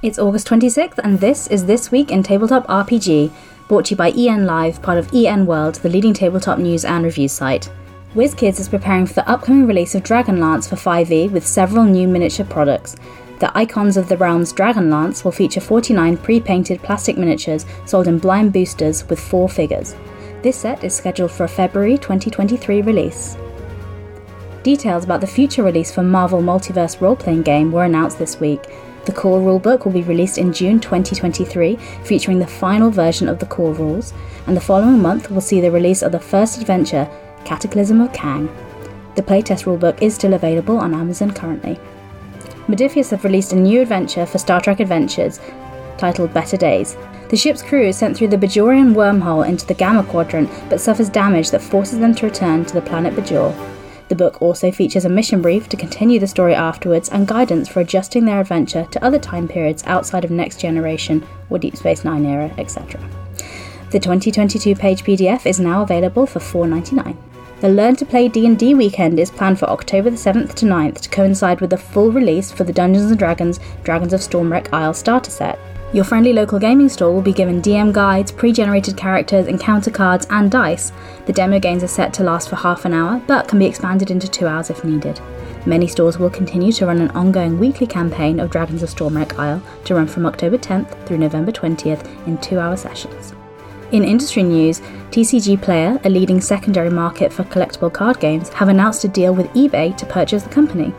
It's August 26th, and this is This Week in Tabletop RPG, brought to you by EN Live, part of EN World, the leading tabletop news and review site. WizKids is preparing for the upcoming release of Dragonlance for 5e with several new miniature products. The Icons of the Realms Dragonlance will feature 49 pre painted plastic miniatures sold in blind boosters with four figures. This set is scheduled for a February 2023 release. Details about the future release for Marvel Multiverse role playing game were announced this week. The core rulebook will be released in June 2023, featuring the final version of the core rules, and the following month will see the release of the first adventure, Cataclysm of Kang. The playtest rulebook is still available on Amazon currently. Modiphius have released a new adventure for Star Trek Adventures titled Better Days. The ship's crew is sent through the Bajoran wormhole into the Gamma Quadrant but suffers damage that forces them to return to the planet Bajor. The book also features a mission brief to continue the story afterwards and guidance for adjusting their adventure to other time periods outside of Next Generation or Deep Space Nine era, etc. The 2022 page PDF is now available for $4.99. The Learn to Play D&D weekend is planned for October the 7th to 9th to coincide with the full release for the Dungeons & Dragons Dragons of Stormwreck Isle starter set. Your friendly local gaming store will be given DM guides, pre generated characters, encounter cards, and dice. The demo games are set to last for half an hour, but can be expanded into two hours if needed. Many stores will continue to run an ongoing weekly campaign of Dragons of Stormwreck Isle to run from October 10th through November 20th in two hour sessions. In industry news, TCG Player, a leading secondary market for collectible card games, have announced a deal with eBay to purchase the company.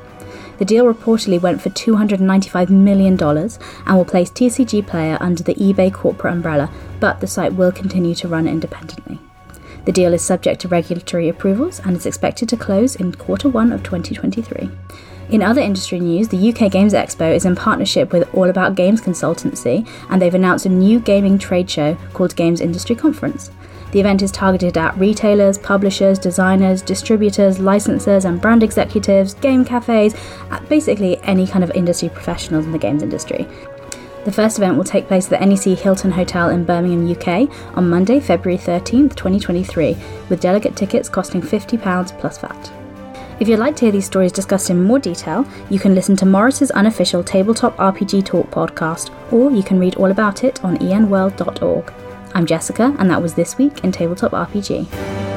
The deal reportedly went for $295 million and will place TCG Player under the eBay corporate umbrella, but the site will continue to run independently. The deal is subject to regulatory approvals and is expected to close in quarter one of 2023. In other industry news, the UK Games Expo is in partnership with All About Games Consultancy, and they've announced a new gaming trade show called Games Industry Conference. The event is targeted at retailers, publishers, designers, distributors, licensors, and brand executives, game cafes, uh, basically any kind of industry professionals in the games industry. The first event will take place at the NEC Hilton Hotel in Birmingham, UK on Monday, February 13th, 2023, with delegate tickets costing £50 plus VAT. If you'd like to hear these stories discussed in more detail, you can listen to Morrus's unofficial Tabletop RPG Talk podcast, or you can read all about it on enworld.org. I'm Jessica, and that was This Week in Tabletop RPG.